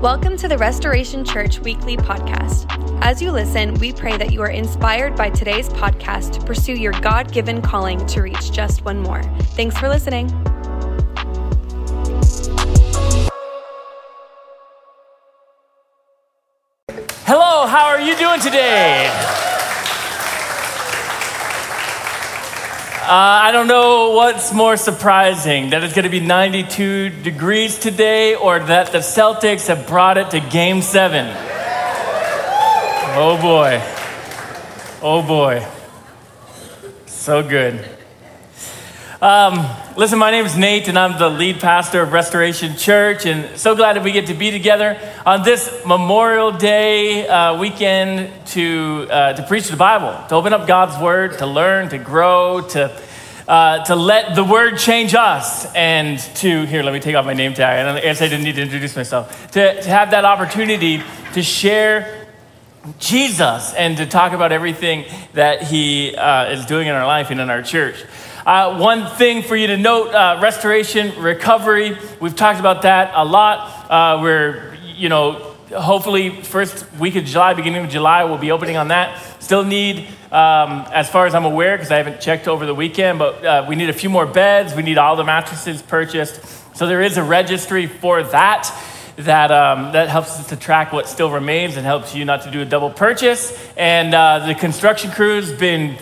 Welcome to the Restoration Church Weekly Podcast. As you listen, we pray that you are inspired by today's podcast to pursue your God given calling to reach just one more. Thanks for listening. Hello, how are you doing today? I don't know what's more surprising that it's going to be 92 degrees today or that the Celtics have brought it to game seven. Oh boy. Oh boy. So good. Um, listen, my name is Nate, and I'm the lead pastor of Restoration Church, and so glad that we get to be together on this Memorial Day uh, weekend to, uh, to preach the Bible, to open up God's Word, to learn, to grow, to, uh, to let the Word change us, and to, here, let me take off my name tag. And I guess I didn't need to introduce myself. To, to have that opportunity to share Jesus and to talk about everything that He uh, is doing in our life and in our church. Uh, one thing for you to note uh, restoration, recovery. We've talked about that a lot. Uh, we're, you know, hopefully, first week of July, beginning of July, we'll be opening on that. Still need, um, as far as I'm aware, because I haven't checked over the weekend, but uh, we need a few more beds. We need all the mattresses purchased. So there is a registry for that. That, um, that helps us to track what still remains and helps you not to do a double purchase. And uh, the construction crew's been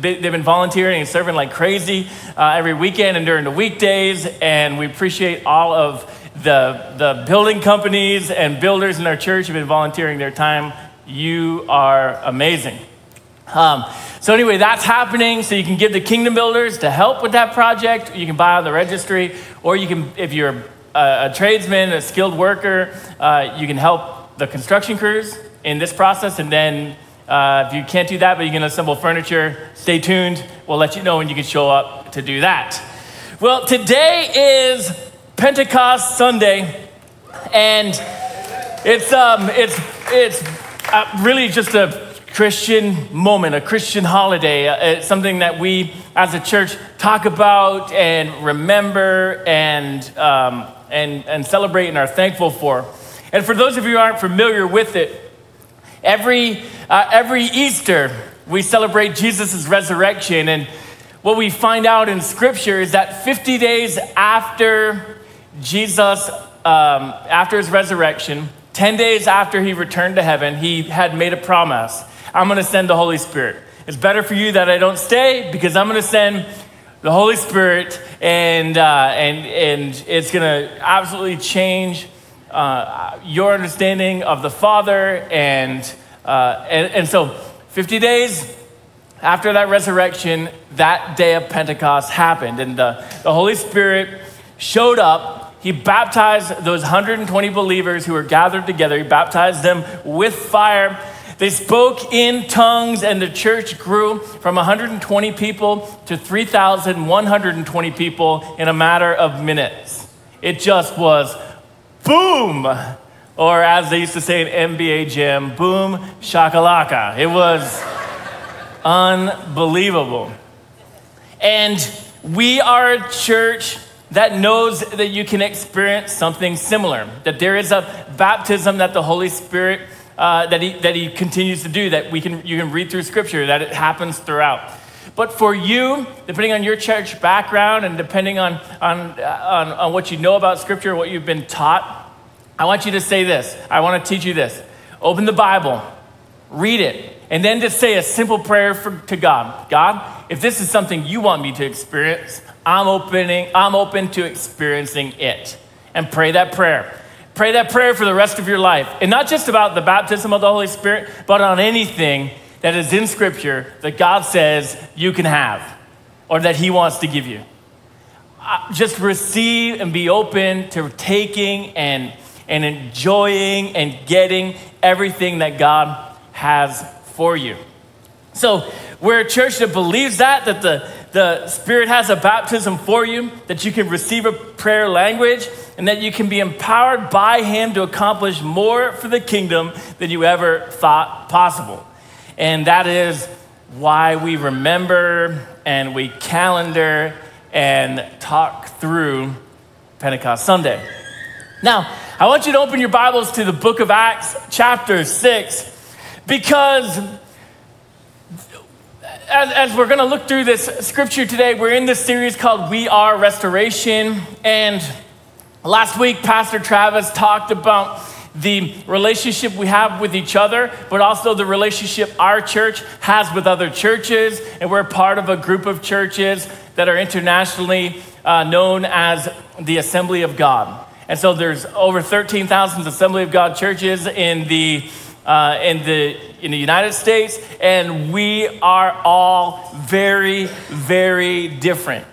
they've been volunteering and serving like crazy uh, every weekend and during the weekdays. And we appreciate all of the, the building companies and builders in our church who've been volunteering their time. You are amazing. Um, so, anyway, that's happening. So, you can give the Kingdom Builders to help with that project. You can buy on the registry, or you can, if you're a, a tradesman, a skilled worker, uh, you can help the construction crews in this process, and then uh, if you can't do that, but you can assemble furniture, stay tuned. We'll let you know when you can show up to do that. Well, today is Pentecost Sunday, and it's, um, it's, it's uh, really just a Christian moment, a Christian holiday. Uh, it's something that we as a church talk about and remember and, um, and, and celebrate and are thankful for. And for those of you who aren't familiar with it, Every, uh, every Easter, we celebrate Jesus' resurrection. And what we find out in Scripture is that 50 days after Jesus, um, after his resurrection, 10 days after he returned to heaven, he had made a promise I'm going to send the Holy Spirit. It's better for you that I don't stay because I'm going to send the Holy Spirit, and, uh, and, and it's going to absolutely change uh, your understanding of the Father. And, uh, and, and so, 50 days after that resurrection, that day of Pentecost happened. And the, the Holy Spirit showed up. He baptized those 120 believers who were gathered together. He baptized them with fire. They spoke in tongues, and the church grew from 120 people to 3,120 people in a matter of minutes. It just was boom, or as they used to say in NBA Jam, boom shakalaka. It was unbelievable. And we are a church that knows that you can experience something similar, that there is a baptism that the Holy Spirit uh, that, he, that he continues to do, that we can, you can read through scripture, that it happens throughout. But for you, depending on your church background and depending on, on, on, on what you know about Scripture, what you've been taught, I want you to say this. I want to teach you this. Open the Bible, read it, and then just say a simple prayer for, to God. God, if this is something you want me to experience, I'm opening, I'm open to experiencing it. And pray that prayer. Pray that prayer for the rest of your life. And not just about the baptism of the Holy Spirit, but on anything that is in Scripture that God says you can have or that He wants to give you. Uh, just receive and be open to taking and, and enjoying and getting everything that God has for you. So, we're a church that believes that, that the, the Spirit has a baptism for you, that you can receive a prayer language, and that you can be empowered by Him to accomplish more for the kingdom than you ever thought possible. And that is why we remember and we calendar and talk through Pentecost Sunday. Now, I want you to open your Bibles to the book of Acts, chapter 6, because as, as we're going to look through this scripture today, we're in this series called We Are Restoration. And last week, Pastor Travis talked about the relationship we have with each other, but also the relationship our church has with other churches. And we're part of a group of churches that are internationally uh, known as the Assembly of God. And so there's over 13,000 Assembly of God churches in the, uh, in, the, in the United States, and we are all very, very different.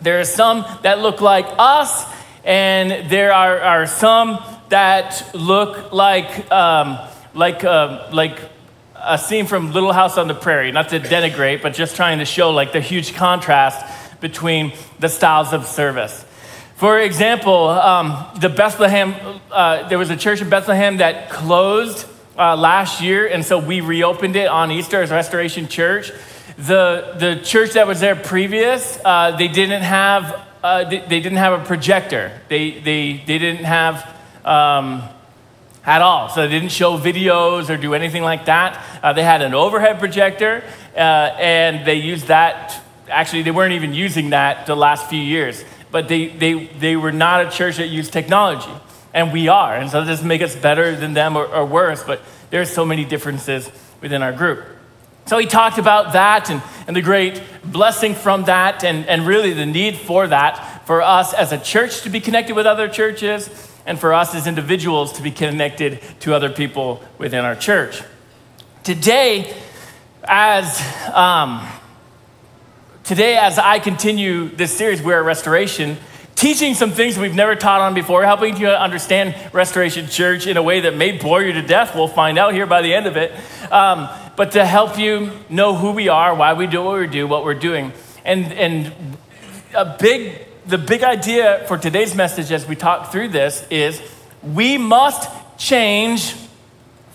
There are some that look like us, and there are, are some that look like, um, like, uh, like a scene from Little House on the Prairie, not to denigrate, but just trying to show like the huge contrast between the styles of service. For example, um, the Bethlehem, uh, there was a church in Bethlehem that closed uh, last year, and so we reopened it on Easter as Restoration Church. The, the church that was there previous, uh, they didn't have uh, they, they, didn't have a projector. They, they, they didn't have um, at all. So they didn't show videos or do anything like that. Uh, they had an overhead projector, uh, and they used that actually, they weren't even using that the last few years, but they, they, they were not a church that used technology. And we are. And so it doesn't make us better than them or, or worse, but there's so many differences within our group. So he talked about that and, and the great blessing from that, and, and really the need for that for us as a church to be connected with other churches, and for us as individuals to be connected to other people within our church. Today, as um, Today, as I continue this series, We're at Restoration, teaching some things we've never taught on before, helping you understand Restoration Church in a way that may bore you to death. We'll find out here by the end of it. Um, but to help you know who we are, why we do what we do, what we're doing. And, and a big, the big idea for today's message as we talk through this is we must change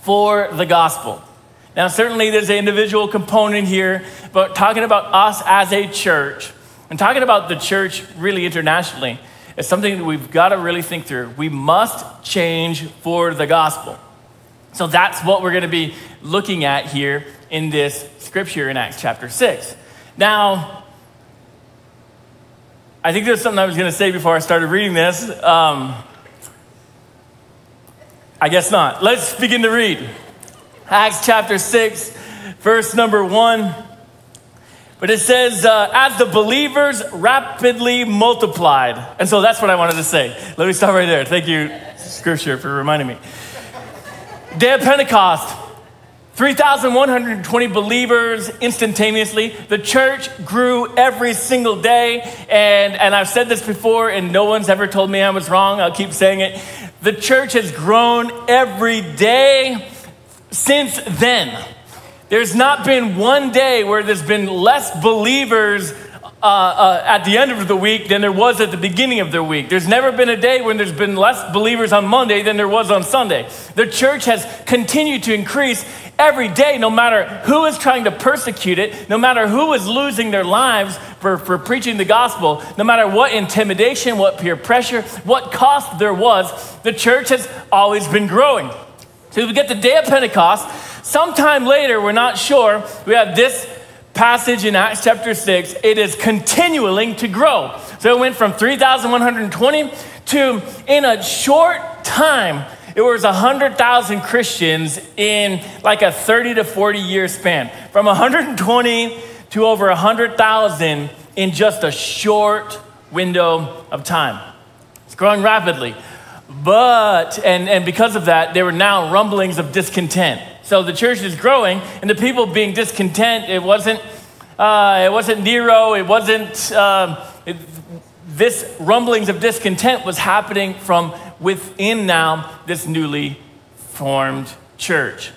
for the gospel. Now, certainly there's an individual component here, but talking about us as a church and talking about the church really internationally is something that we've got to really think through. We must change for the gospel. So that's what we're going to be looking at here in this scripture in Acts chapter 6. Now, I think there's something I was going to say before I started reading this. Um, I guess not. Let's begin to read. Acts chapter 6, verse number 1. But it says, uh, as the believers rapidly multiplied. And so that's what I wanted to say. Let me stop right there. Thank you, Scripture, for reminding me. Day of Pentecost, 3,120 believers instantaneously. The church grew every single day. And, and I've said this before, and no one's ever told me I was wrong. I'll keep saying it. The church has grown every day since then. There's not been one day where there's been less believers uh, uh, at the end of the week than there was at the beginning of the week. There's never been a day when there's been less believers on Monday than there was on Sunday. The church has continued to increase every day, no matter who is trying to persecute it, no matter who is losing their lives for, for preaching the gospel, no matter what intimidation, what peer pressure, what cost there was, the church has always been growing. So we get the day of Pentecost. Sometime later, we're not sure, we have this passage in Acts chapter 6. It is continuing to grow. So it went from 3,120 to, in a short time, it was 100,000 Christians in like a 30 to 40 year span. From 120 to over 100,000 in just a short window of time. It's growing rapidly. But, and, and because of that, there were now rumblings of discontent. So the church is growing, and the people being discontent, it wasn't, uh, it wasn't Nero, it wasn't, um, it, this rumblings of discontent was happening from within now this newly formed church.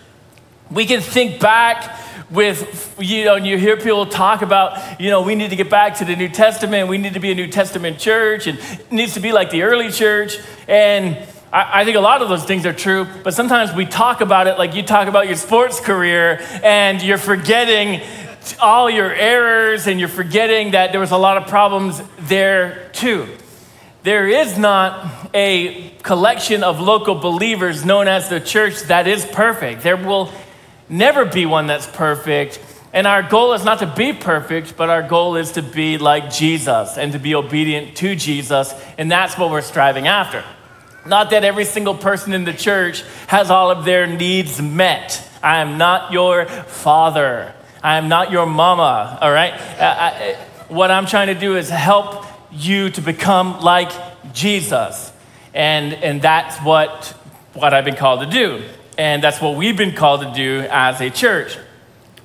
We can think back with, you know, and you hear people talk about, you know, we need to get back to the New Testament, we need to be a New Testament church, and it needs to be like the early church. And I, I think a lot of those things are true, but sometimes we talk about it like you talk about your sports career, and you're forgetting all your errors, and you're forgetting that there was a lot of problems there too. There is not a collection of local believers known as the church that is perfect. There will never be one that's perfect. And our goal is not to be perfect, but our goal is to be like Jesus and to be obedient to Jesus. And that's what we're striving after. Not that every single person in the church has all of their needs met. I am not your father. I am not your mama, all right? Uh, I, what I'm trying to do is help you to become like Jesus. And, and that's what, what I've been called to do. And that's what we've been called to do as a church,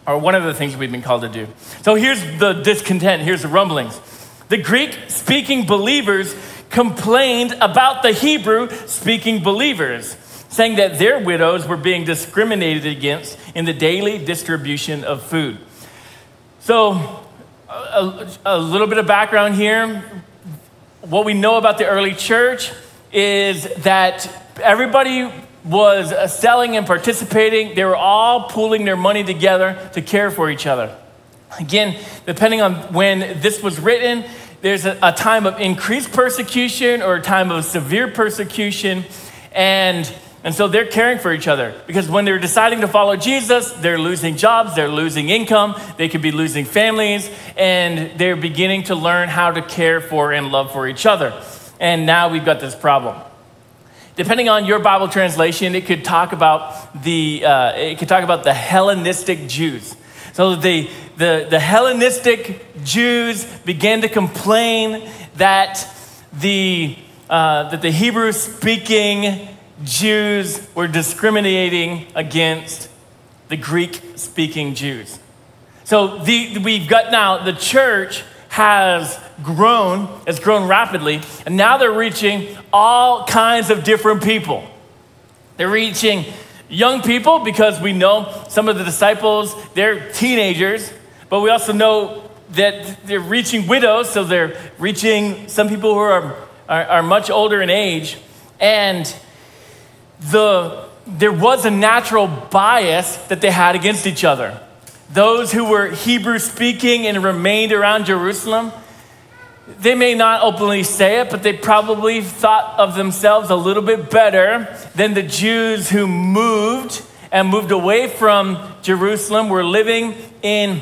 or one of the things we've been called to do. So here's the discontent, here's the rumblings. The Greek speaking believers complained about the Hebrew speaking believers, saying that their widows were being discriminated against in the daily distribution of food. So, a, a, little bit of background here. What we know about the early church is that everybody was uh, selling and participating. They were all pooling their money together to care for each other. Again, depending on when this was written, there's a, a time of increased persecution or a time of severe persecution. And, and so they're caring for each other because when they're deciding to follow Jesus, they're losing jobs, they're losing income, they could be losing families, and they're beginning to learn how to care for and love for each other. And now we've got this problem. Depending on your Bible translation, it could talk about the, uh, it could talk about the Hellenistic Jews. So the, the, the Hellenistic Jews began to complain that the, uh, that the Hebrew speaking Jews were discriminating against the Greek speaking Jews. So the, we've got now the church has grown, has grown rapidly, and now they're reaching all kinds of different people. They're reaching young people because we know some of the disciples, they're teenagers, but we also know that they're reaching widows, so they're reaching some people who are, are, are much older in age. And the, there was a natural bias that they had against each other. Those who were Hebrew speaking and remained around Jerusalem, they may not openly say it, but they probably thought of themselves a little bit better than the Jews who moved and moved away from Jerusalem, were living in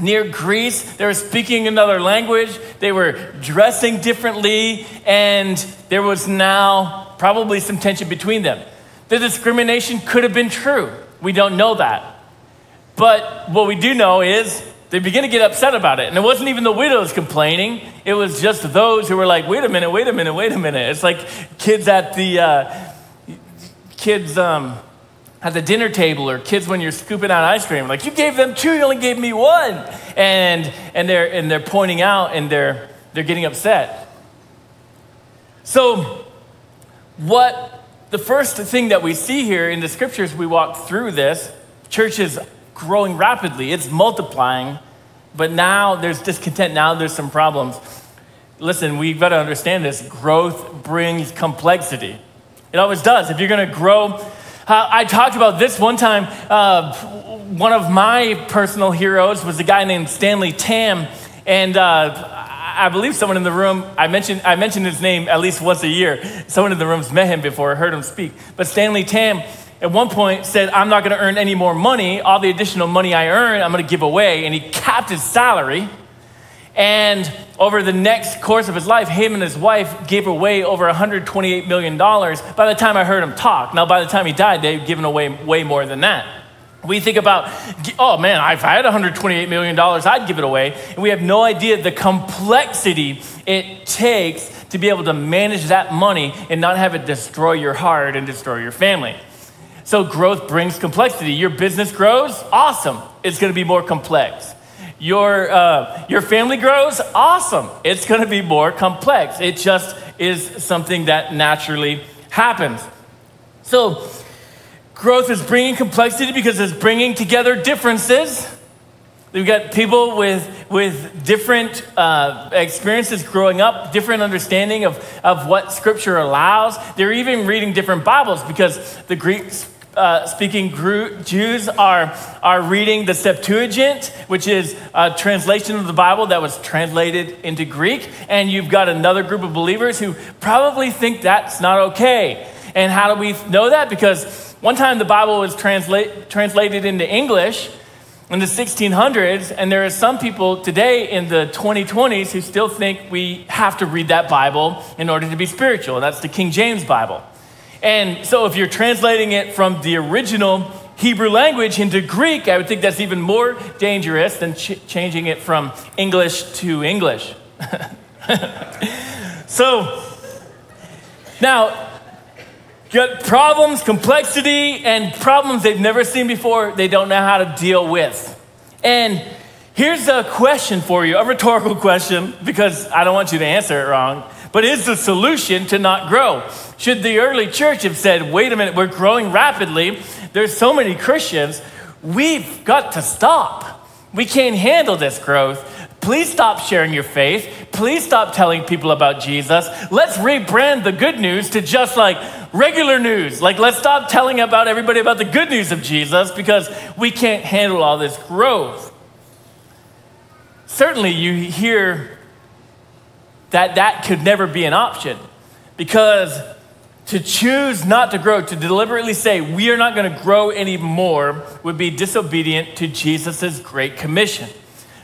near Greece. They were speaking another language. They were dressing differently, and there was now probably some tension between them. The discrimination could have been true. We don't know that. But what we do know is they begin to get upset about it. And it wasn't even the widows complaining, it was just those who were like, wait a minute, wait a minute, wait a minute. It's like kids at the, uh, kids um, at the dinner table or kids when you're scooping out ice cream. Like, you gave them two, you only gave me one. And, and, they're, and they're pointing out and they're, they're getting upset. So, what the first thing that we see here in the scriptures, we walk through this, churches growing rapidly, it's multiplying, but now there's discontent, now there's some problems. Listen, we've got to understand this growth brings complexity. It always does. If you're going to grow, uh, I talked about this one time. Uh, one of my personal heroes was a guy named Stanley Tam, and uh, I believe someone in the room, I mentioned, I mentioned his name at least once a year. Someone in the room's met him before, heard him speak. But Stanley Tam at one point said, I'm not going to earn any more money. All the additional money I earn, I'm going to give away. And he capped his salary. And over the next course of his life, him and his wife gave away over $128 million by the time I heard him talk. Now, by the time he died, they'd given away way more than that. We think about, oh man, if I had $128 million, I'd give it away. And we have no idea the complexity it takes to be able to manage that money and not have it destroy your heart and destroy your family. So growth brings complexity. Your business grows, awesome. It's going to be more complex. Your, uh, your family grows, awesome. It's going to be more complex. It just is something that naturally happens. So, growth is bringing complexity because it's bringing together differences. We've got people with, with different uh, experiences growing up, different understanding of, of what Scripture allows. They're even reading different Bibles because the Greeks uh, speaking Jews are, are reading the Septuagint, which is a translation of the Bible that was translated into Greek. And you've got another group of believers who probably think that's not okay. And how do we know that? Because one time the Bible was translate, translated into English in the 1600s, and there are some people today in the 2020s who still think we have to read that Bible in order to be spiritual. That's the King James Bible. And so if you're translating it from the original Hebrew language into Greek, I would think that's even more dangerous than ch- changing it from English to English. so now, got problems, complexity, and problems they've never seen before, they don't know how to deal with. And here's a question for you, a rhetorical question, because I don't want you to answer it wrong. But is the solution to not grow? Should the early church have said, wait a minute, we're growing rapidly, there's so many Christians, we've got to stop. We can't handle this growth. Please stop sharing your faith. Please stop telling people about Jesus. Let's rebrand the good news to just like regular news. Like, let's stop telling about everybody about the good news of Jesus because we can't handle all this growth. Certainly, you hear that that could never be an option because to choose not to grow, to deliberately say we are not going to grow anymore, would be disobedient to Jesus' great commission.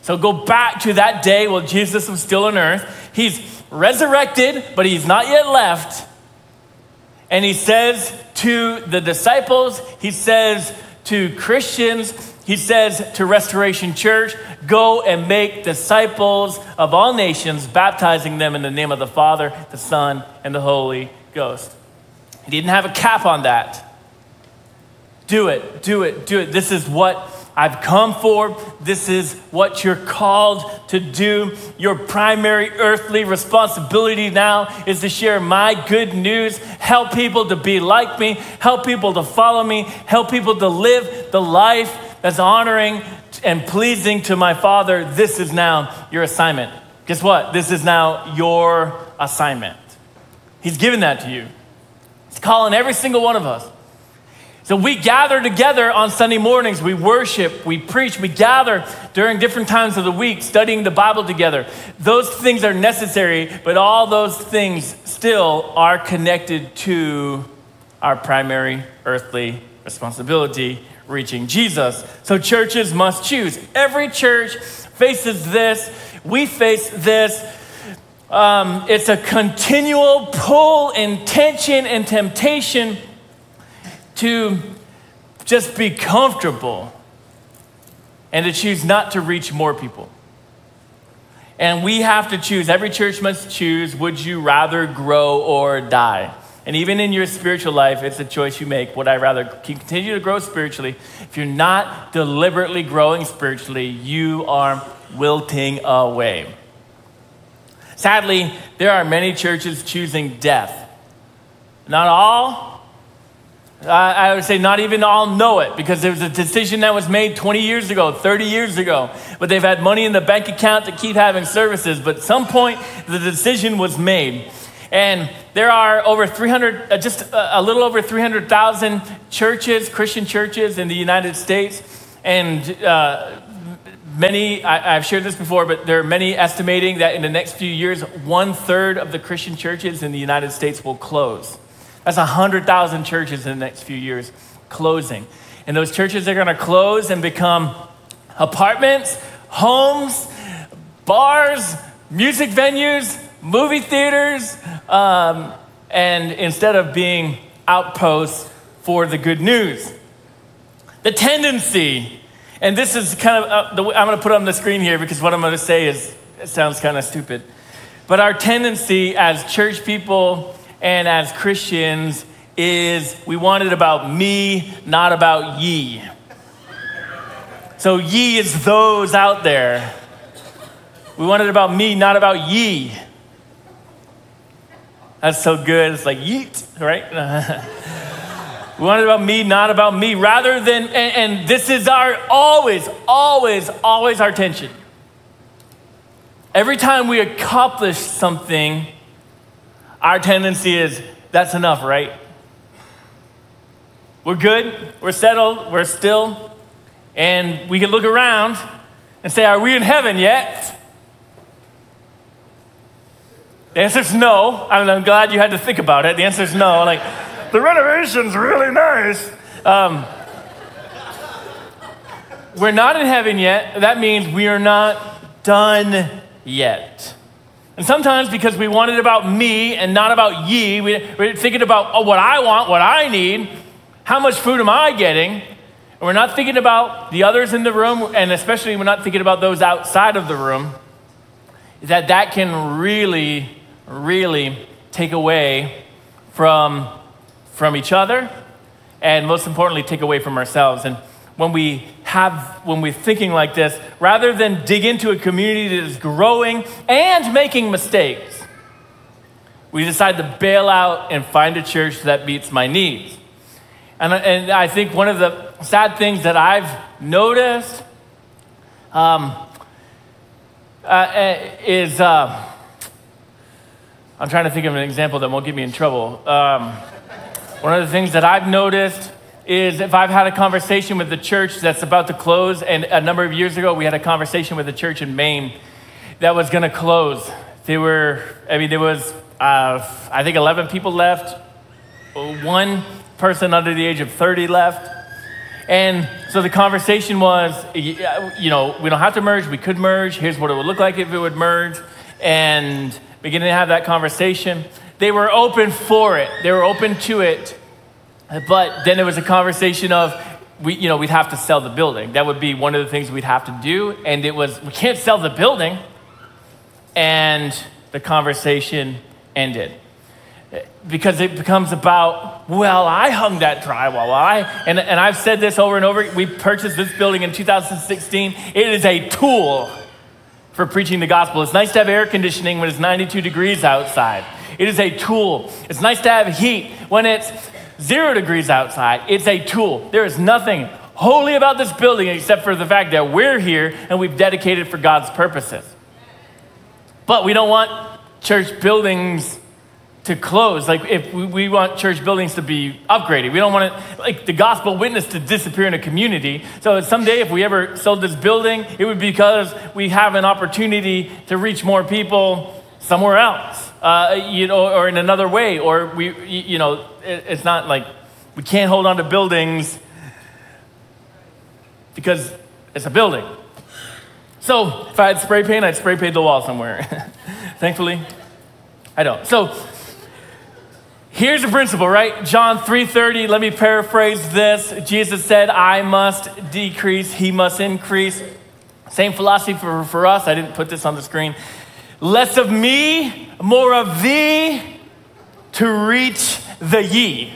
So go back to that day while Jesus was still on earth. He's resurrected, but he's not yet left. And he says to the disciples, he says to Christians, he says to Restoration Church, go and make disciples of all nations, baptizing them in the name of the Father, the Son, and the Holy Ghost. He didn't have a cap on that. Do it, do it, do it. This is what I've come for. This is what you're called to do. Your primary earthly responsibility now is to share my good news, help people to be like me, help people to follow me, help people to live the life that's honoring and pleasing to my Father. This is now your assignment. Guess what? This is now your assignment. He's given that to you. He's calling every single one of us. So we gather together on Sunday mornings. We worship, we preach, we gather during different times of the week studying the Bible together. Those things are necessary, but all those things still are connected to our primary earthly responsibility reaching Jesus. So churches must choose. Every church faces this. We face this. Um, it's a continual pull and tension and temptation to just be comfortable and to choose not to reach more people. And we have to choose, every church must choose would you rather grow or die? And even in your spiritual life, it's a choice you make. Would I rather continue to grow spiritually? If you're not deliberately growing spiritually, you are wilting away. Sadly, there are many churches choosing death. Not all, I would say not even all know it because there was a decision that was made 20 years ago, 30 years ago, but they've had money in the bank account to keep having services. But some point, the decision was made. And there are over 300, uh, just a, a little over 300,000 churches, Christian churches in the United States. And uh, many, I, I've shared this before, but there are many estimating that in the next few years, one third of the Christian churches in the United States will close. That's 100,000 churches in the next few years closing. And those churches are going to close and become apartments, homes, bars, music venues, movie theaters, um, and instead of being outposts for the good news. The tendency, and this is kind of, uh, the, I'm going to put on the screen here because what I'm going to say is, it sounds kind of stupid. But our tendency as church people and as Christians is we want it about me, not about ye. So ye is those out there. We want it about me, not about ye. That's so good. It's like yeet, right? we want it about me, not about me. Rather than, and, and this is our always, always, always our tension. Every time we accomplish something, our tendency is, that's enough, right? we're good, we're settled, we're still, and we can look around and say, Are we in heaven yet? The answer is no. I mean, I'm glad you had to think about it. The answer is no. Like, the renovation's really nice. Um, we're not in heaven yet. That means we are not done yet. And sometimes because we want it about me and not about ye, we, we're thinking about oh, what I want, what I need, how much food am I getting? And we're not thinking about the others in the room, and especially we're not thinking about those outside of the room, that that can really, really take away from, from each other, and most importantly, take away from ourselves. And when we have when we're thinking like this rather than dig into a community that is growing and making mistakes we decide to bail out and find a church that meets my needs and, and i think one of the sad things that i've noticed um, uh, is uh, i'm trying to think of an example that won't get me in trouble um, one of the things that i've noticed is if I've had a conversation with the church that's about to close, and a number of years ago we had a conversation with a church in Maine that was going to close. They were, I mean, there was, uh, I think, 11 people left, one person under the age of 30 left. And so the conversation was, you know, we don't have to merge, we could merge. Here's what it would look like if it would merge. And beginning to have that conversation. They were open for it, they were open to it. But then there was a conversation of, we, you know, we'd have to sell the building. That would be one of the things we'd have to do. And it was, we can't sell the building. And the conversation ended. Because it becomes about, well, I hung that drywall. I, and, and I've said this over and over. We purchased this building in 2016. It is a tool for preaching the gospel. It's nice to have air conditioning when it's 92 degrees outside. It is a tool. It's nice to have heat when it's zero degrees outside. It's a tool. There is nothing holy about this building except for the fact that we're here and we've dedicated for God's purposes. But we don't want church buildings to close. Like, if we want church buildings to be upgraded, we don't want it, like, the gospel witness to disappear in a community. So, someday, if we ever sold this building, it would be because we have an opportunity to reach more people somewhere else, uh, you know, or in another way, or we, you know, it's not like we can't hold on to buildings because it's a building. So if I had spray paint, I'd spray paint the wall somewhere. Thankfully, I don't. So here's the principle, right? John 3:30, let me paraphrase this. Jesus said, "I must decrease, he must increase." Same philosophy for, for us. I didn't put this on the screen. Less of me, more of thee to reach the ye.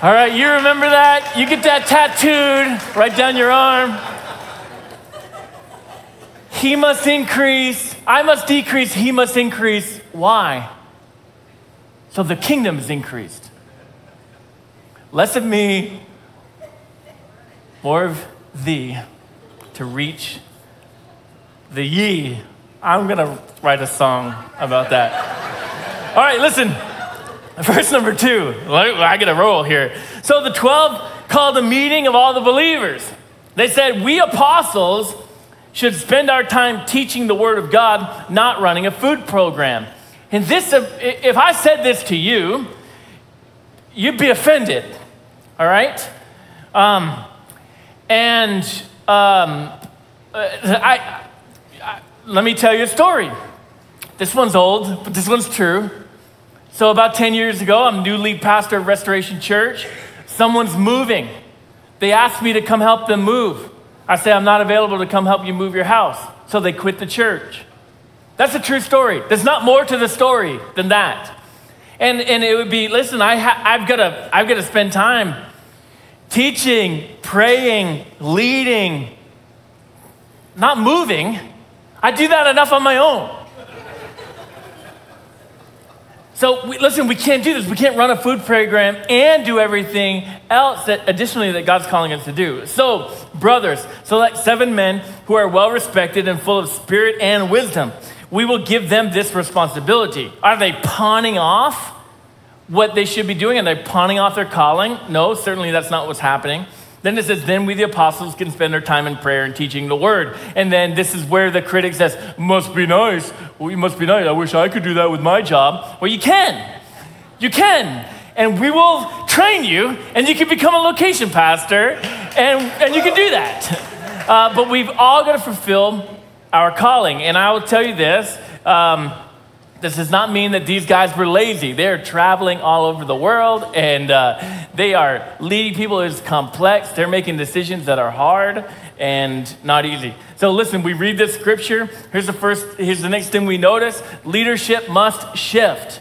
All right, you remember that? You get that tattooed right down your arm. He must increase, I must decrease, he must increase. Why? So the kingdom is increased. Less of me, more of thee to reach the ye. I'm going to write a song about that. All right, listen. Verse number two. I get a roll here. So the 12 called a meeting of all the believers. They said, We apostles should spend our time teaching the word of God, not running a food program. And this, if I said this to you, you'd be offended, all right? Um, and um, I, let me tell you a story. This one's old, but this one's true. So, about 10 years ago, I'm new lead pastor of Restoration Church. Someone's moving. They asked me to come help them move. I say, I'm not available to come help you move your house. So they quit the church. That's a true story. There's not more to the story than that. And, and it would be listen, I ha- I've got to I've got to spend time teaching, praying, leading, not moving. I do that enough on my own. So we, listen, we can't do this. We can't run a food program and do everything else that additionally that God's calling us to do. So, brothers, select seven men who are well respected and full of spirit and wisdom. We will give them this responsibility. Are they pawning off what they should be doing and they're pawning off their calling. No, certainly that's not what's happening. Then it says, then we, the apostles, can spend our time in prayer and teaching the word. And then this is where the critic says, must be nice. Well, you must be nice. I wish I could do that with my job. Well, you can. You can. And we will train you, and you can become a location pastor, and, and you can do that. Uh, but we've all got to fulfill our calling. And I will tell you this. Um, this does not mean that these guys were lazy. They're traveling all over the world and uh, they are leading people. It's complex. They're making decisions that are hard and not easy. So listen, we read this scripture. Here's the first, here's the next thing we notice leadership must shift.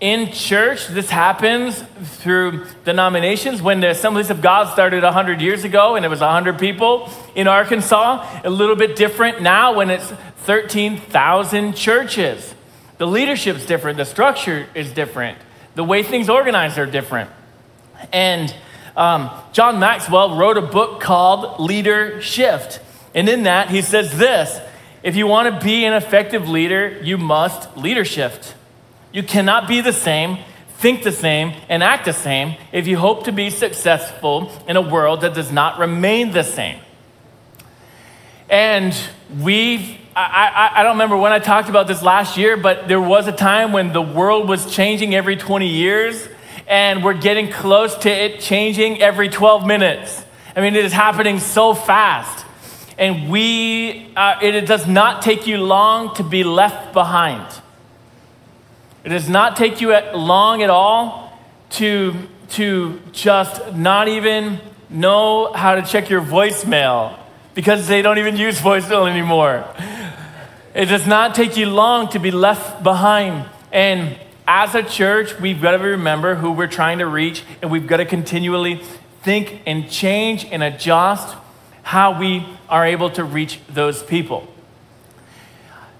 In church, this happens through denominations. When the Assemblies of God started 100 years ago and it was 100 people in Arkansas, a little bit different now when it's 13,000 churches. The leadership's different, the structure is different, the way things organized are different. And um, John Maxwell wrote a book called Leader Shift. And in that, he says this if you want to be an effective leader, you must leader shift. You cannot be the same, think the same, and act the same if you hope to be successful in a world that does not remain the same. And we've I, I, I, don't remember when I talked about this last year, but there was a time when the world was changing every 20 years, and we're getting close to it changing every 12 minutes. I mean, it is happening so fast. And we, uh, it, it does not take you long to be left behind. It does not take you long at all to, to just not even know how to check your voicemail because they don't even use voicemail anymore. It does not take you long to be left behind. And as a church, we've got to remember who we're trying to reach, and we've got to continually think and change and adjust how we are able to reach those people.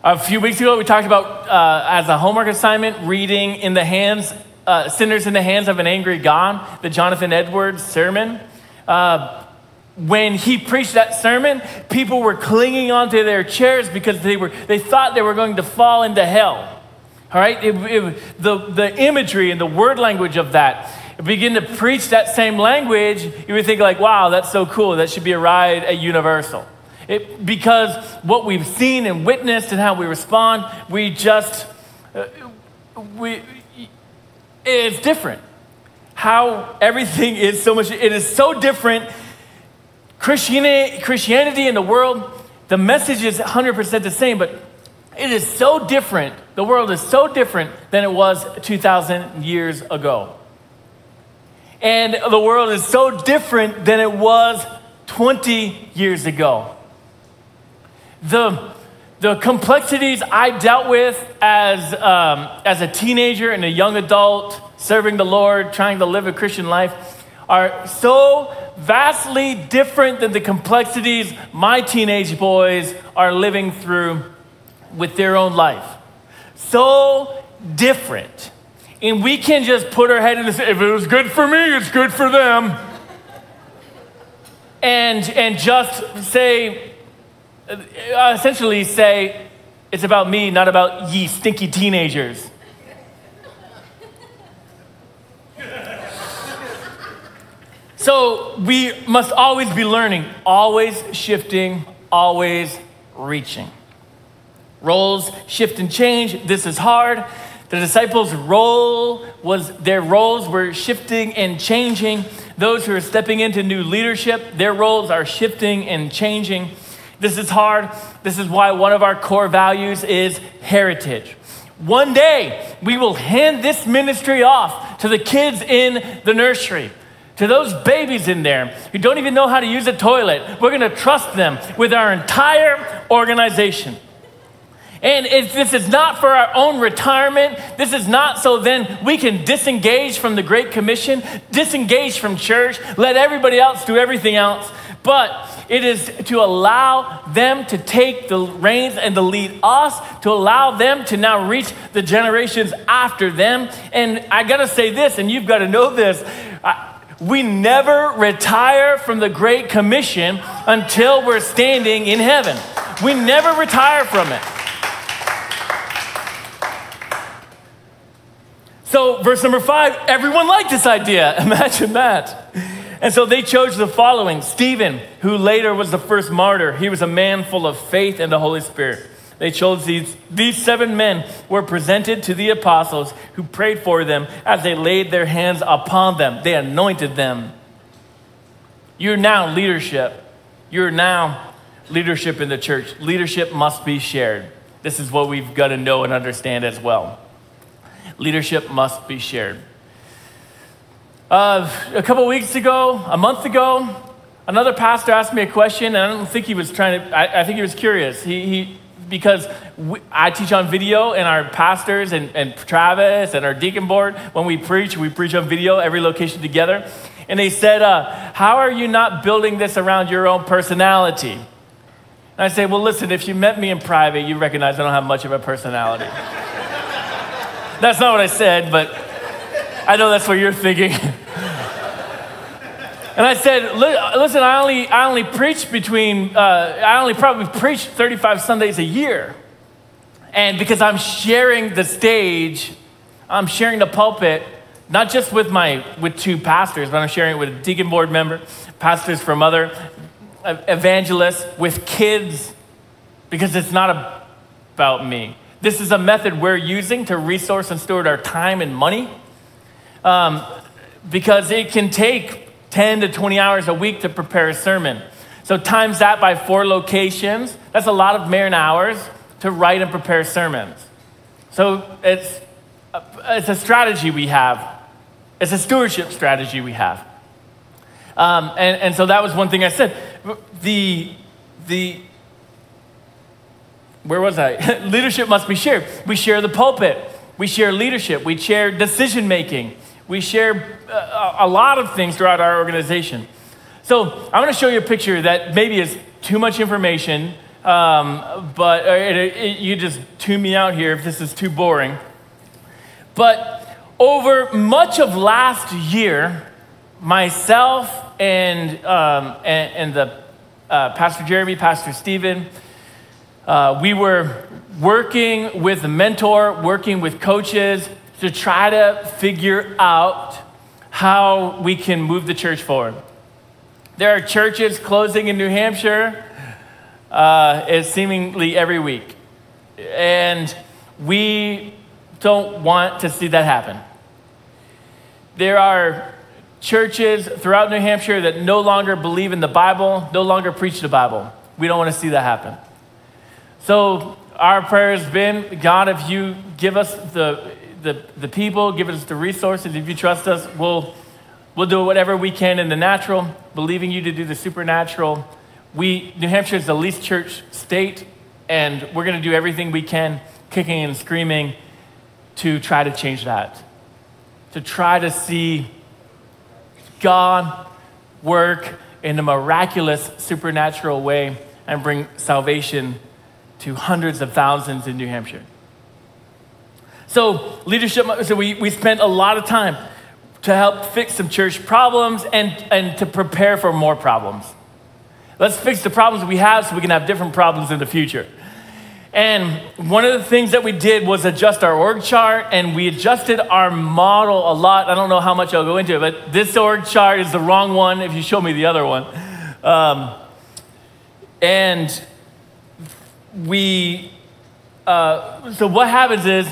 A few weeks ago, we talked about, uh, as a homework assignment, reading in the hands, uh, Sinners in the Hands of an Angry God, the Jonathan Edwards sermon. Uh, when he preached that sermon, people were clinging onto their chairs because they, were, they thought they were going to fall into hell. All right? It, it, the, the imagery and the word language of that, begin to preach that same language, you would think like, wow, that's so cool. That should be a ride at Universal. It, because what we've seen and witnessed and how we respond, we just, uh, we, it's different. How everything is so much, it is so different Christianity, Christianity in the world, the message is 100% the same, but it is so different. The world is so different than it was 2,000 years ago. And the world is so different than it was 20 years ago. The, the complexities I dealt with as, um, as a teenager and a young adult, serving the Lord, trying to live a Christian life, are so vastly different than the complexities my teenage boys are living through with their own life. So different. And we can just put our head in the. If it was good for me, it's good for them. And, and just say, Uh, essentially say, it's about me, not about ye stinky teenagers. So we must always be learning, always shifting, always reaching. Roles shift and change. This is hard. The disciples' role was their roles were shifting and changing. Those who are stepping into new leadership, their roles are shifting and changing. This is hard. This is why one of our core values is heritage. One day, we will hand this ministry off to the kids in the nursery to those babies in there who don't even know how to use a toilet, we're going to trust them with our entire organization. And if this is not for our own retirement, this is not so then we can disengage from the Great Commission, disengage from church, let everybody else do everything else. But it is to allow them to take the reins and to lead us, to allow them to now reach the generations after them. And I gotta say this, and you've gotta know this. I, we never retire from the Great Commission until we're standing in heaven. We never retire from it. So, verse number five, everyone liked this idea. Imagine that. And so they chose the following Stephen, who later was the first martyr. He was a man full of faith and the Holy Spirit. They chose these, these seven men were presented to the apostles who prayed for them as they laid their hands upon them. They anointed them. You're now leadership. You're now leadership in the church. Leadership must be shared. This is what we've got to know and understand as well leadership must be shared. Uh, a couple weeks ago, a month ago, another pastor asked me a question, and I don't think he was trying to, I, I think he was curious. He, he because we, I teach on video, and our pastors and, and Travis and our deacon board, when we preach, we preach on video, every location together. And they said, uh, How are you not building this around your own personality? And I say, Well, listen, if you met me in private, you recognize I don't have much of a personality. That's not what I said, but I know that's what you're thinking. and I said, listen, I only, I only preach between, uh, I only probably preach 35 Sundays a year. And because I'm sharing the stage, I'm sharing the pulpit, not just with my, with two pastors, but I'm sharing it with a deacon board member, pastors from other evangelists, with kids, because it's not about me. This is a method we're using to resource and steward our time and money um, because it can take 10 to 20 hours a week to prepare a sermon. So, times that by four locations, that's a lot of man hours to write and prepare sermons. So, it's a, it's a strategy we have, it's a stewardship strategy we have. Um, and, and so that was one thing I said. The, the where was I? leadership must be shared. We share the pulpit. We share leadership. We share decision making. We share uh, a lot of things throughout our organization. So I'm going to show you a picture that maybe is too much information, um, but uh, it, it, you just tune me out here if this is too boring. But over much of last year, myself and, um, and, and, the uh, Pastor Jeremy, Pastor Stephen, uh, we were working with a mentor, working with coaches to try to figure out how we can move the church forward. There are churches closing in New Hampshire uh, seemingly every week. And we don't want to see that happen. There are churches throughout New Hampshire that no longer believe in the Bible, no longer preach the Bible. We don't want to see that happen. So our prayer has been, God, if you give us the, the, the people, give us the resources, if you trust us, we'll, we'll do whatever we can in the natural, believing you to do the supernatural. We, New Hampshire is the least church state, and we're going to do everything we can, kicking and screaming, to try to change that. To try to see God work in a miraculous, supernatural way and bring salvation to hundreds of thousands in New Hampshire. So, leadership, so we, we spent a lot of time to help fix some church problems and, and to prepare for more problems. Let's fix the problems we have so we can have different problems in the future. And one of the things that we did was adjust our org chart, and we adjusted our model a lot. I don't know how much I'll go into it, but this org chart is the wrong one if you show me the other one. Um, and we, uh, so what happens is,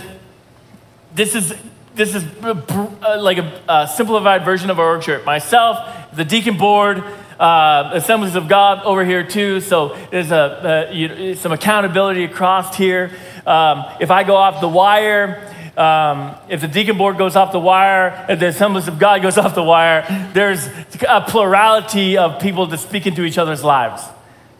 this is this is uh, like a, a, simplified version of our org chart. Myself, the deacon board, uh, Assemblies of God over here too. So there's a, you, some accountability across here. Um, if I go off the wire, um, if the deacon board goes off the wire, if the Assemblies of God goes off the wire, there's a plurality of people to speak into each other's lives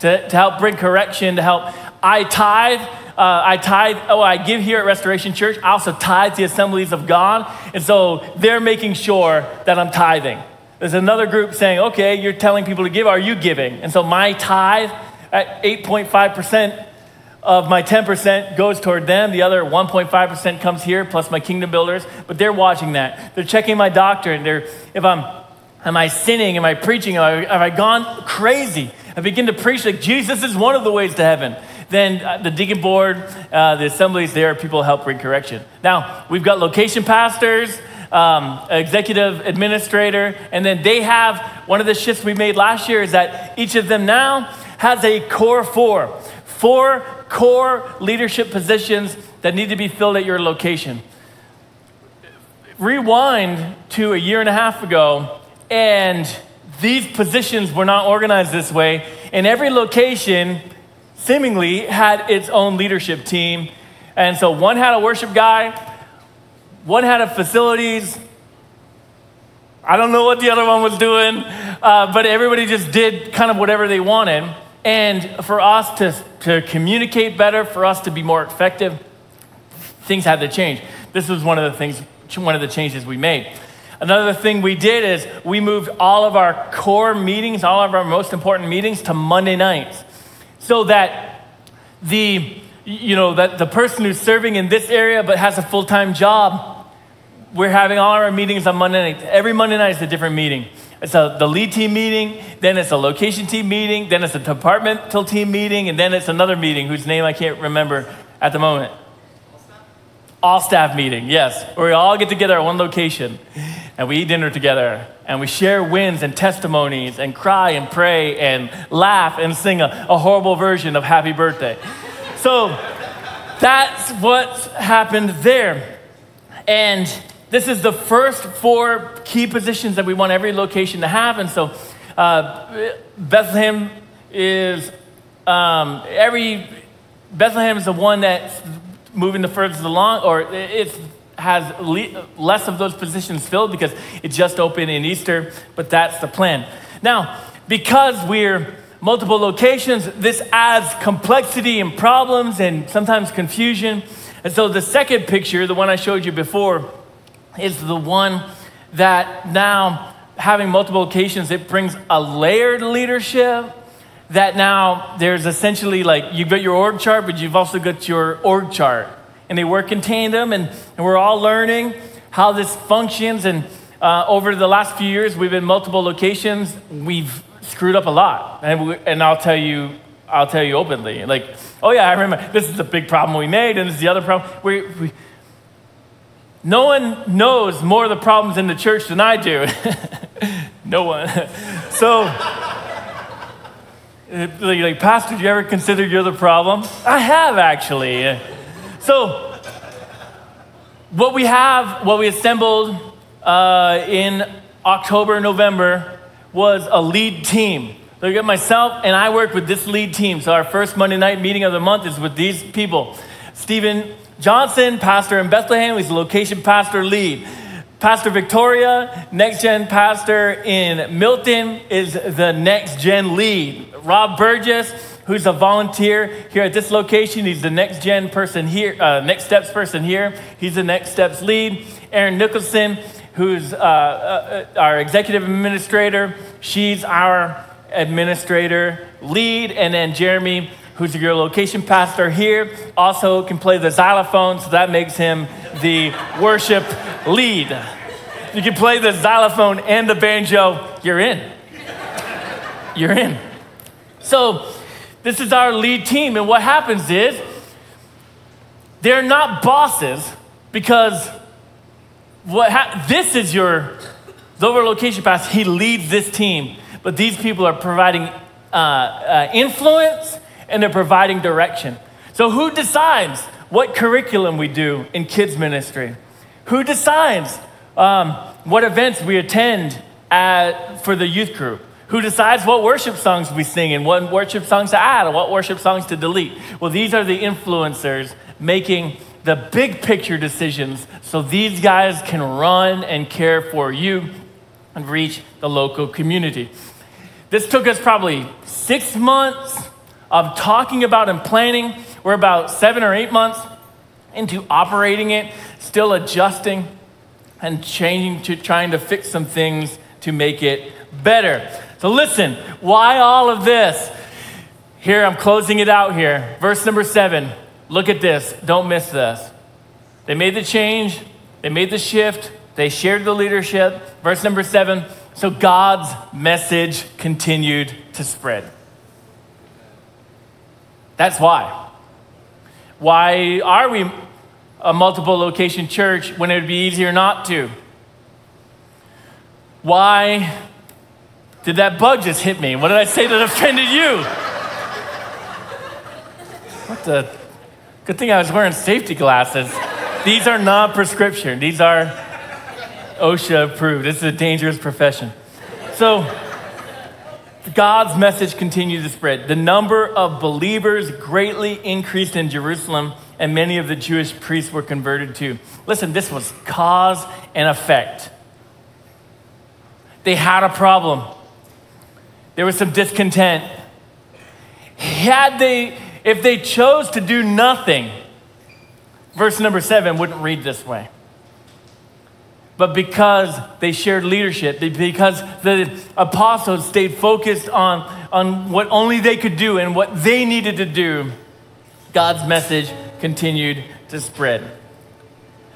to, to help bring correction, to help I tithe. Uh, I tithe, oh, I give here at Restoration Church. I also tithe the assemblies of God. And so they're making sure that I'm tithing. There's another group saying, okay, you're telling people to give. Are you giving? And so my tithe at 8.5% of my 10% goes toward them. The other 1.5% comes here, plus my kingdom builders. But they're watching that. They're checking my doctrine. They're, if I'm, am I sinning? Am I preaching? Have I, have I gone crazy? I begin to preach like Jesus is one of the ways to heaven. Then uh, the deacon board, uh, the assemblies there, people help bring correction. Now, we've got location pastors, um, executive administrator, and then they have one of the shifts we made last year is that each of them now has a core four, four core leadership positions that need to be filled at your location. Rewind to a year and a half ago, and these positions were not organized this way, In every location seemingly had its own leadership team. And so one had a worship guy, one had a facilities. I don't know what the other one was doing, uh, but everybody just did kind of whatever they wanted. And for us to, to communicate better, for us to be more effective, things had to change. This was one of the things, one of the changes we made. Another thing we did is we moved all of our core meetings, all of our most important meetings to Monday nights so that the you know that the person who's serving in this area but has a full-time job we're having all our meetings on Monday night. Every Monday night is a different meeting. It's a, the lead team meeting, then it's a location team meeting, then it's a departmental team meeting, and then it's another meeting whose name I can't remember at the moment. All staff meeting, yes, where we all get together at one location and we eat dinner together and we share wins and testimonies and cry and pray and laugh and sing a, a horrible version of Happy Birthday. So that's what's happened there. And this is the first four key positions that we want every location to have. And so uh, Bethlehem is um, every Bethlehem is the one that's moving the furthest along, or it has le- less of those positions filled because it just opened in Easter, but that's the plan. Now, because we're multiple locations, this adds complexity and problems and sometimes confusion. And so the second picture, the one I showed you before, is the one that now having multiple locations, it brings a layered leadership that now there's essentially like you've got your org chart, but you've also got your org chart. And they work in tandem, and, and we're all learning how this functions. And uh, over the last few years, we've been multiple locations. We've screwed up a lot. And, we, and I'll tell you, I'll tell you openly. Like, oh yeah, I remember this is the big problem we made, and this is the other problem. We, we, no one knows more of the problems in the church than I do. no one. so, like, like, Pastor, do you ever consider you're the problem? I have actually. So, what we have, what we assembled uh, in October, November, was a lead team. So, you myself, and I work with this lead team. So, our first Monday night meeting of the month is with these people Stephen Johnson, pastor in Bethlehem, he's the location pastor lead. Pastor Victoria, next gen pastor in Milton, is the next gen lead. Rob Burgess, who's a volunteer here at this location, he's the next gen person here, uh, next steps person here. He's the next steps lead. Erin Nicholson, who's uh, uh, our executive administrator, she's our administrator lead. And then Jeremy, who's your location pastor here, also can play the xylophone, so that makes him the worship lead. You can play the xylophone and the banjo, you're in. You're in. So, this is our lead team, and what happens is they're not bosses because what ha- this is your over location pastor. He leads this team, but these people are providing uh, uh, influence and they're providing direction. So, who decides what curriculum we do in kids' ministry? Who decides um, what events we attend at, for the youth group? Who decides what worship songs we sing and what worship songs to add and what worship songs to delete? Well, these are the influencers making the big picture decisions so these guys can run and care for you and reach the local community. This took us probably six months of talking about and planning. We're about seven or eight months into operating it, still adjusting and changing to trying to fix some things to make it better. So, listen, why all of this? Here, I'm closing it out here. Verse number seven. Look at this. Don't miss this. They made the change, they made the shift, they shared the leadership. Verse number seven. So, God's message continued to spread. That's why. Why are we a multiple location church when it would be easier not to? Why did that bug just hit me? What did I say that offended you? What the? Good thing I was wearing safety glasses. These are not prescription. These are OSHA approved. This is a dangerous profession. So, God's message continued to spread. The number of believers greatly increased in Jerusalem, and many of the Jewish priests were converted too. Listen, this was cause and effect. They had a problem, there was some discontent. Had they, if they chose to do nothing, verse number seven wouldn't read this way but because they shared leadership, because the apostles stayed focused on, on what only they could do and what they needed to do, God's message continued to spread.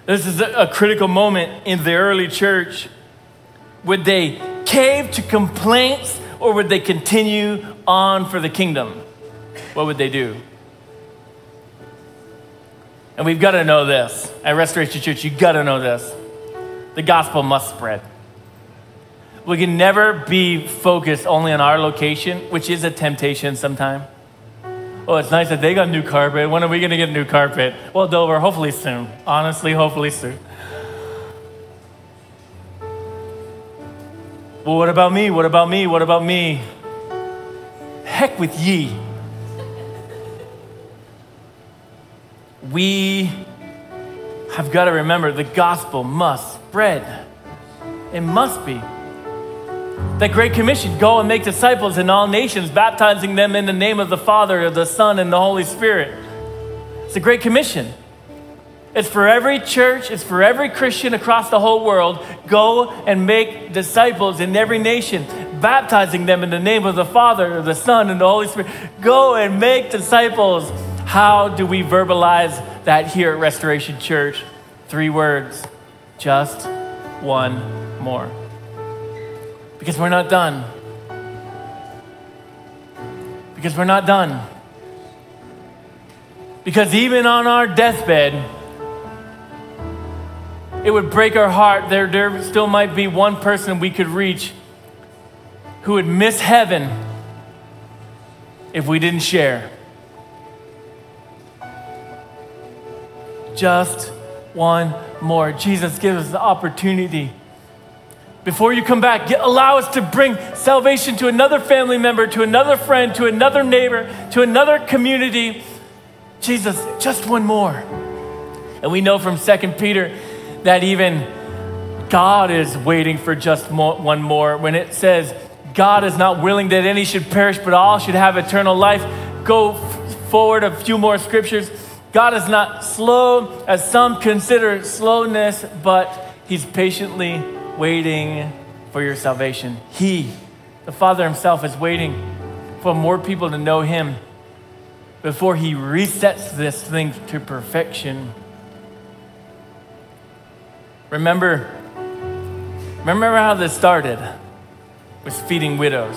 This is a, critical moment in the early church. Would they cave to complaints or would they continue on for the kingdom? What would they do? And we've got to know this. At Restoration Church, you've got to know this the gospel must spread. We can never be focused only on our location, which is a temptation sometimes. Oh, it's nice that they got new carpet. When are we going to get a new carpet? Well, Dover, hopefully soon. Honestly, hopefully soon. Well, what about me? What about me? What about me? Heck with ye. We have got to remember the gospel must spread. It must be. That Great Commission go and make disciples in all nations, baptizing them in the name of the Father, of the Son, and the Holy Spirit. It's a Great Commission. It's for every church, it's for every Christian across the whole world. Go and make disciples in every nation, baptizing them in the name of the Father, the Son, and the Holy Spirit. Go and make disciples. How do we verbalize that here at Restoration Church? Three words just one more. Because we're not done. Because we're not done. Because even on our deathbed, it would break our heart. There, there still might be one person we could reach who would miss heaven if we didn't share. Just one more. Jesus give us the opportunity. Before you come back, get, allow us to bring salvation to another family member, to another friend, to another neighbor, to another community. Jesus, just one more. And we know from 2 Peter that even God is waiting for just one more. When it says, God is not willing that any should perish, but all should have eternal life. Go f- forward a few more scriptures. God is not slow as some consider slowness, but He's patiently waiting for your salvation. He, the Father Himself, is waiting for more people to know Him before He resets this thing to perfection. Remember, remember how this started with feeding widows.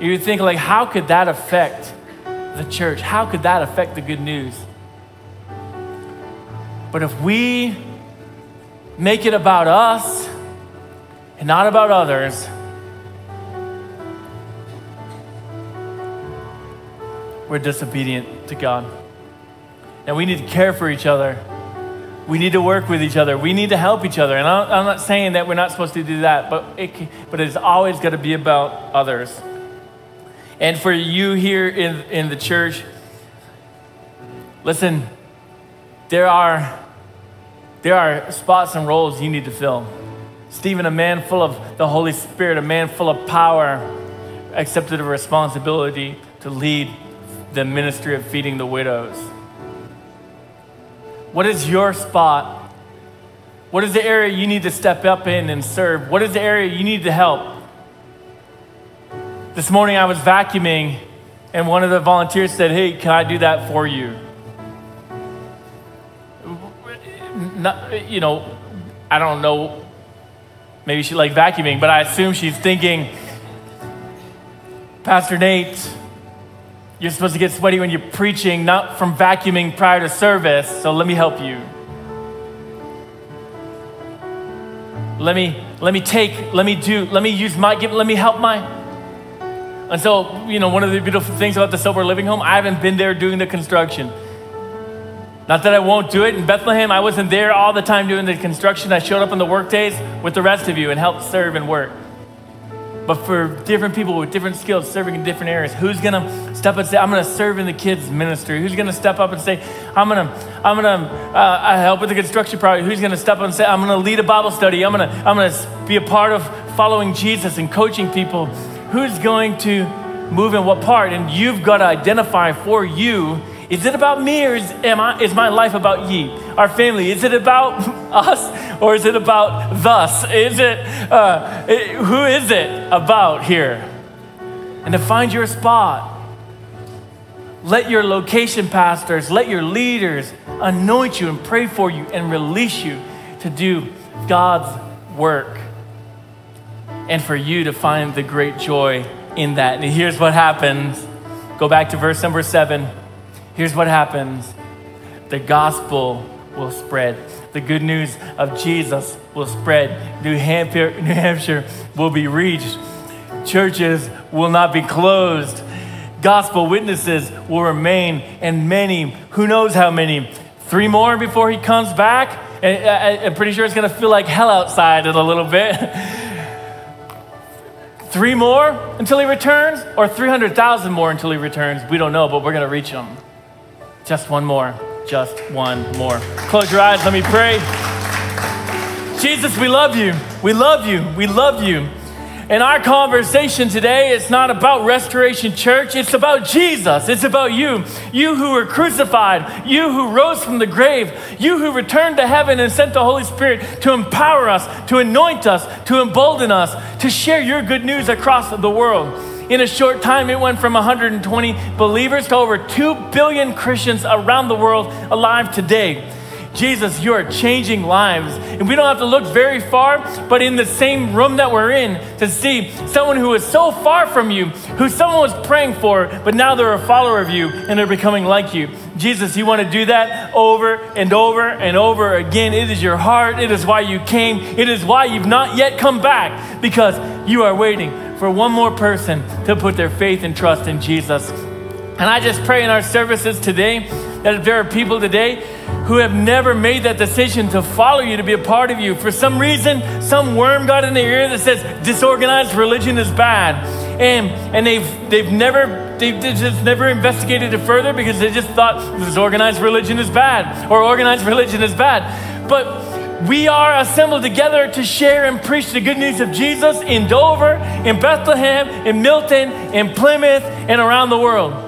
You would think like, how could that affect the church? How could that affect the good news? But if we make it about us and not about others, we're disobedient to God. And we need to care for each other. We need to work with each other. We need to help each other. And I'm not saying that we're not supposed to do that, but, it, but it's always got to be about others. And for you here in, in the church, listen, there are, there are spots and roles you need to fill. Stephen, a man full of the Holy Spirit, a man full of power, accepted a responsibility to lead the ministry of feeding the widows. What is your spot? What is the area you need to step up in and serve? What is the area you need to help? This morning I was vacuuming, and one of the volunteers said, Hey, can I do that for you? Not, you know, I don't know, maybe she liked vacuuming, but I assume she's thinking, Pastor Nate, You're supposed to get sweaty when you're preaching, not from vacuuming prior to service. So let me help you. Let me let me take, let me do, let me use my gift, let me help my. And so, you know, one of the beautiful things about the sober living home, I haven't been there doing the construction. Not that I won't do it. In Bethlehem, I wasn't there all the time doing the construction. I showed up on the work days with the rest of you and helped serve and work. But for different people with different skills, serving in different areas, who's gonna step up and say, "I'm gonna serve in the kids' ministry"? Who's gonna step up and say, "I'm gonna, I'm gonna uh, help with the construction project"? Who's gonna step up and say, "I'm gonna lead a Bible study"? I'm gonna, I'm gonna be a part of following Jesus and coaching people. Who's going to move in what part? And you've got to identify for you is it about me or is, am I, is my life about ye? Our family, is it about us or is it about thus? Is it, uh, it, who is it about here? And to find your spot, let your location pastors, let your leaders anoint you and pray for you and release you to do God's work and for you to find the great joy in that. And here's what happens. Go back to verse number seven. Here's what happens the gospel will spread. The good news of Jesus will spread. New Hampshire, New Hampshire will be reached. Churches will not be closed. Gospel witnesses will remain, and many, who knows how many, three more before he comes back. And I'm pretty sure it's going to feel like hell outside in a little bit. Three more until he returns, or 300,000 more until he returns. We don't know, but we're going to reach him. Just one more. Just one more. Close your eyes. Let me pray. Jesus, we love you. We love you. We love you. And our conversation today is not about Restoration Church, it's about Jesus. It's about you. You who were crucified, you who rose from the grave, you who returned to heaven and sent the Holy Spirit to empower us, to anoint us, to embolden us, to share your good news across the world. In a short time, it went from 120 believers to over 2 billion Christians around the world alive today. Jesus, you are changing lives. And we don't have to look very far, but in the same room that we're in to see someone who is so far from you, who someone was praying for, but now they're a follower of you and they're becoming like you. Jesus, you want to do that over and over and over again. It is your heart. It is why you came. It is why you've not yet come back because you are waiting for one more person to put their faith and trust in Jesus. And I just pray in our services today that if there are people today who have never made that decision to follow you, to be a part of you, for some reason, some worm got in their ear that says disorganized religion is bad. And, and they've, they've never they've just never investigated it further because they just thought disorganized religion is bad or organized religion is bad. But we are assembled together to share and preach the good news of Jesus in Dover, in Bethlehem, in Milton, in Plymouth, and around the world.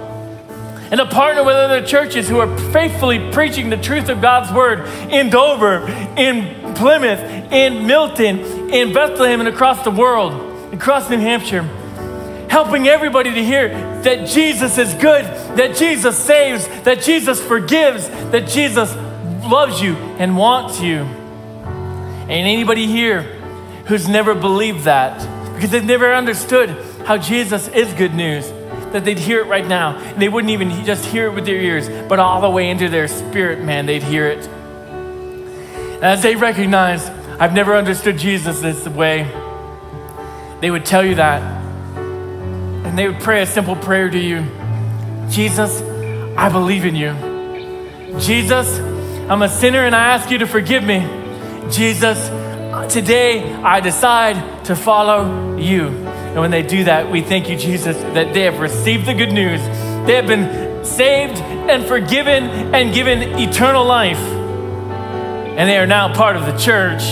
And to partner with other churches who are faithfully preaching the truth of God's word in Dover, in Plymouth, in Milton, in Bethlehem, and across the world, across New Hampshire. Helping everybody to hear that Jesus is good, that Jesus saves, that Jesus forgives, that Jesus loves you and wants you. And anybody here who's never believed that, because they've never understood how Jesus is good news, that they'd hear it right now. And they wouldn't even just hear it with their ears, but all the way into their spirit, man, they'd hear it. And as they recognize, I've never understood Jesus this way, they would tell you that. And they would pray a simple prayer to you Jesus, I believe in you. Jesus, I'm a sinner and I ask you to forgive me. Jesus, today I decide to follow you. And when they do that, we thank you, Jesus, that they have received the good news. They have been saved and forgiven and given eternal life. And they are now part of the church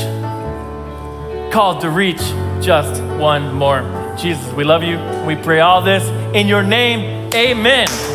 called to reach just one more. Jesus, we love you. We pray all this in your name. Amen.